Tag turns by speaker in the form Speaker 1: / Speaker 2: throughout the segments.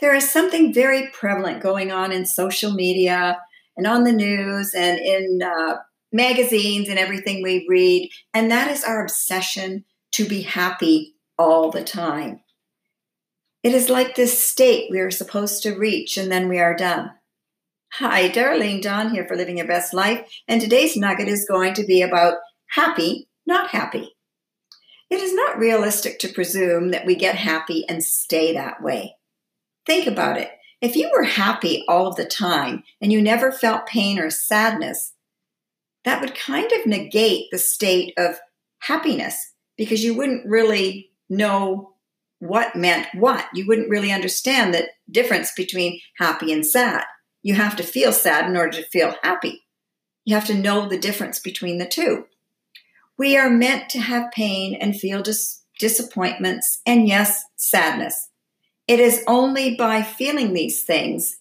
Speaker 1: There's something very prevalent going on in social media and on the news and in uh, magazines and everything we read, and that is our obsession to be happy all the time. It is like this state we are supposed to reach and then we are done. Hi, Darlene Don here for Living Your Best Life, and today's nugget is going to be about happy, not happy. It is not realistic to presume that we get happy and stay that way. Think about it. If you were happy all of the time and you never felt pain or sadness, that would kind of negate the state of happiness because you wouldn't really know what meant what. You wouldn't really understand the difference between happy and sad. You have to feel sad in order to feel happy. You have to know the difference between the two. We are meant to have pain and feel dis- disappointments and, yes, sadness. It is only by feeling these things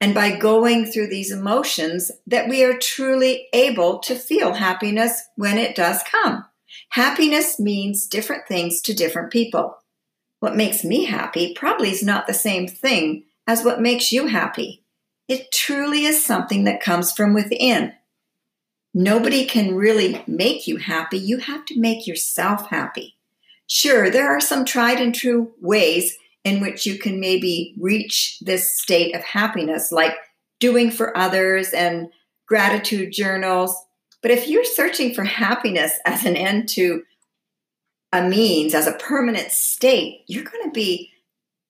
Speaker 1: and by going through these emotions that we are truly able to feel happiness when it does come. Happiness means different things to different people. What makes me happy probably is not the same thing as what makes you happy. It truly is something that comes from within. Nobody can really make you happy. You have to make yourself happy. Sure, there are some tried and true ways in which you can maybe reach this state of happiness, like doing for others and gratitude journals. But if you're searching for happiness as an end to a means, as a permanent state, you're going to be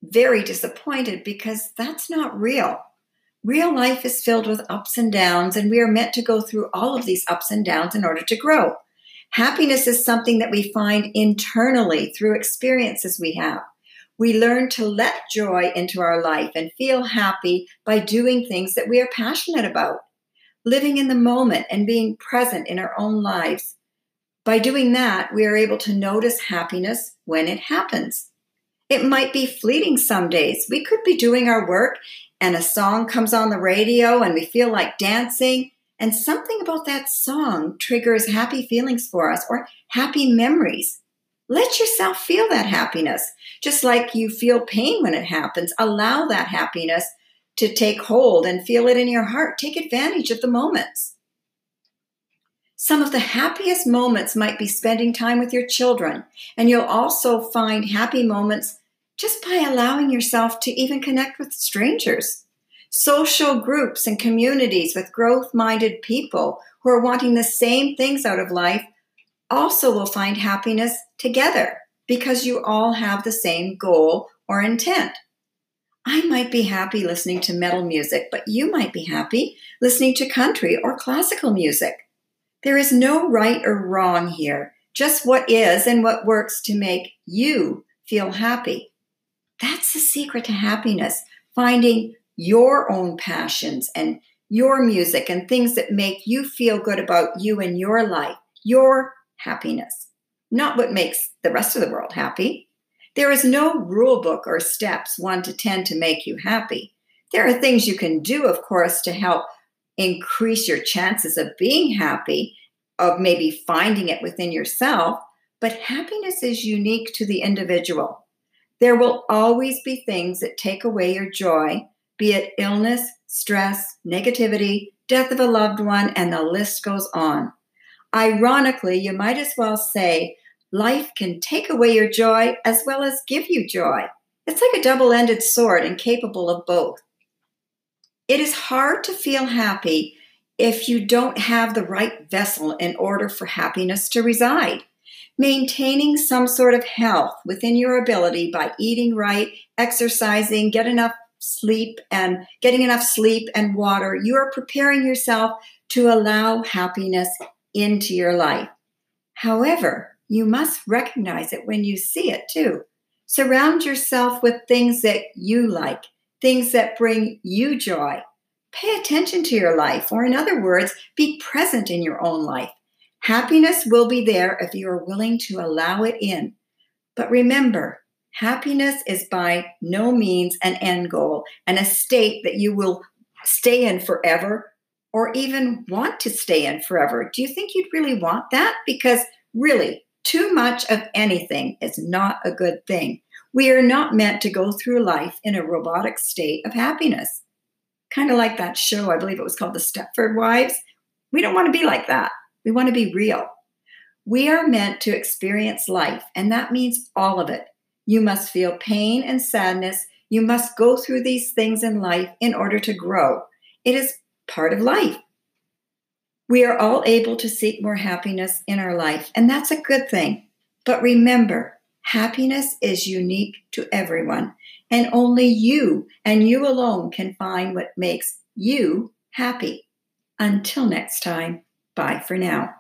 Speaker 1: very disappointed because that's not real. Real life is filled with ups and downs, and we are meant to go through all of these ups and downs in order to grow. Happiness is something that we find internally through experiences we have. We learn to let joy into our life and feel happy by doing things that we are passionate about, living in the moment and being present in our own lives. By doing that, we are able to notice happiness when it happens. It might be fleeting some days. We could be doing our work and a song comes on the radio and we feel like dancing, and something about that song triggers happy feelings for us or happy memories. Let yourself feel that happiness. Just like you feel pain when it happens, allow that happiness to take hold and feel it in your heart. Take advantage of the moments. Some of the happiest moments might be spending time with your children, and you'll also find happy moments just by allowing yourself to even connect with strangers. Social groups and communities with growth minded people who are wanting the same things out of life also will find happiness together because you all have the same goal or intent. I might be happy listening to metal music, but you might be happy listening to country or classical music. There is no right or wrong here, just what is and what works to make you feel happy. That's the secret to happiness, finding your own passions and your music and things that make you feel good about you and your life, your happiness, not what makes the rest of the world happy. There is no rule book or steps 1 to 10 to make you happy. There are things you can do, of course, to help increase your chances of being happy, of maybe finding it within yourself, but happiness is unique to the individual. There will always be things that take away your joy, be it illness, stress, negativity, death of a loved one, and the list goes on. Ironically, you might as well say life can take away your joy as well as give you joy. It's like a double ended sword and capable of both. It is hard to feel happy if you don't have the right vessel in order for happiness to reside maintaining some sort of health within your ability by eating right, exercising, get enough sleep and getting enough sleep and water, you are preparing yourself to allow happiness into your life. However, you must recognize it when you see it too. Surround yourself with things that you like, things that bring you joy. Pay attention to your life, or in other words, be present in your own life. Happiness will be there if you are willing to allow it in. But remember, happiness is by no means an end goal and a state that you will stay in forever or even want to stay in forever. Do you think you'd really want that? Because really, too much of anything is not a good thing. We are not meant to go through life in a robotic state of happiness. Kind of like that show, I believe it was called The Stepford Wives. We don't want to be like that. We want to be real. We are meant to experience life, and that means all of it. You must feel pain and sadness. You must go through these things in life in order to grow. It is part of life. We are all able to seek more happiness in our life, and that's a good thing. But remember, happiness is unique to everyone, and only you and you alone can find what makes you happy. Until next time, bye for now.